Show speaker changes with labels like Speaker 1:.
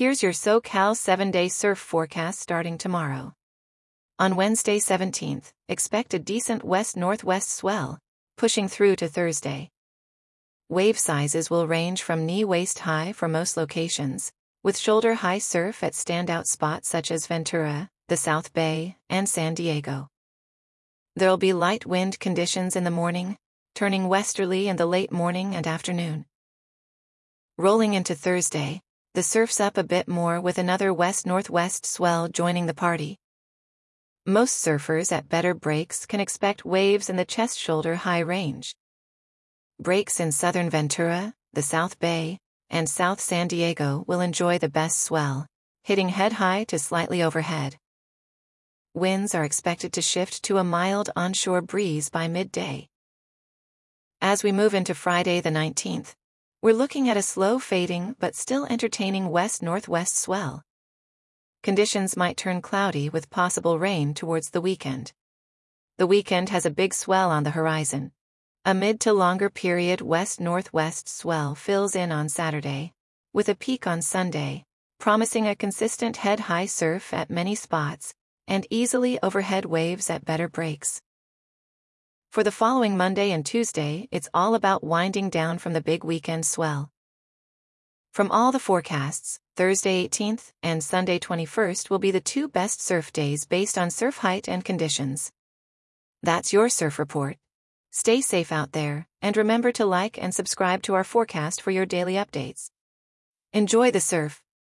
Speaker 1: Here's your SoCal 7-day surf forecast starting tomorrow. On Wednesday 17th, expect a decent west-northwest swell, pushing through to Thursday. Wave sizes will range from knee-waist high for most locations, with shoulder-high surf at standout spots such as Ventura, the South Bay, and San Diego. There'll be light wind conditions in the morning, turning westerly in the late morning and afternoon. Rolling into Thursday, the surf's up a bit more with another west-northwest swell joining the party. Most surfers at better breaks can expect waves in the chest-shoulder high range. Breaks in southern Ventura, the South Bay, and South San Diego will enjoy the best swell, hitting head high to slightly overhead. Winds are expected to shift to a mild onshore breeze by midday. As we move into Friday the 19th, we're looking at a slow fading but still entertaining west-northwest swell. Conditions might turn cloudy with possible rain towards the weekend. The weekend has a big swell on the horizon. A mid to longer period west-northwest swell fills in on Saturday, with a peak on Sunday, promising a consistent head-high surf at many spots and easily overhead waves at better breaks. For the following Monday and Tuesday, it's all about winding down from the big weekend swell. From all the forecasts, Thursday 18th and Sunday 21st will be the two best surf days based on surf height and conditions. That's your surf report. Stay safe out there, and remember to like and subscribe to our forecast for your daily updates. Enjoy the surf.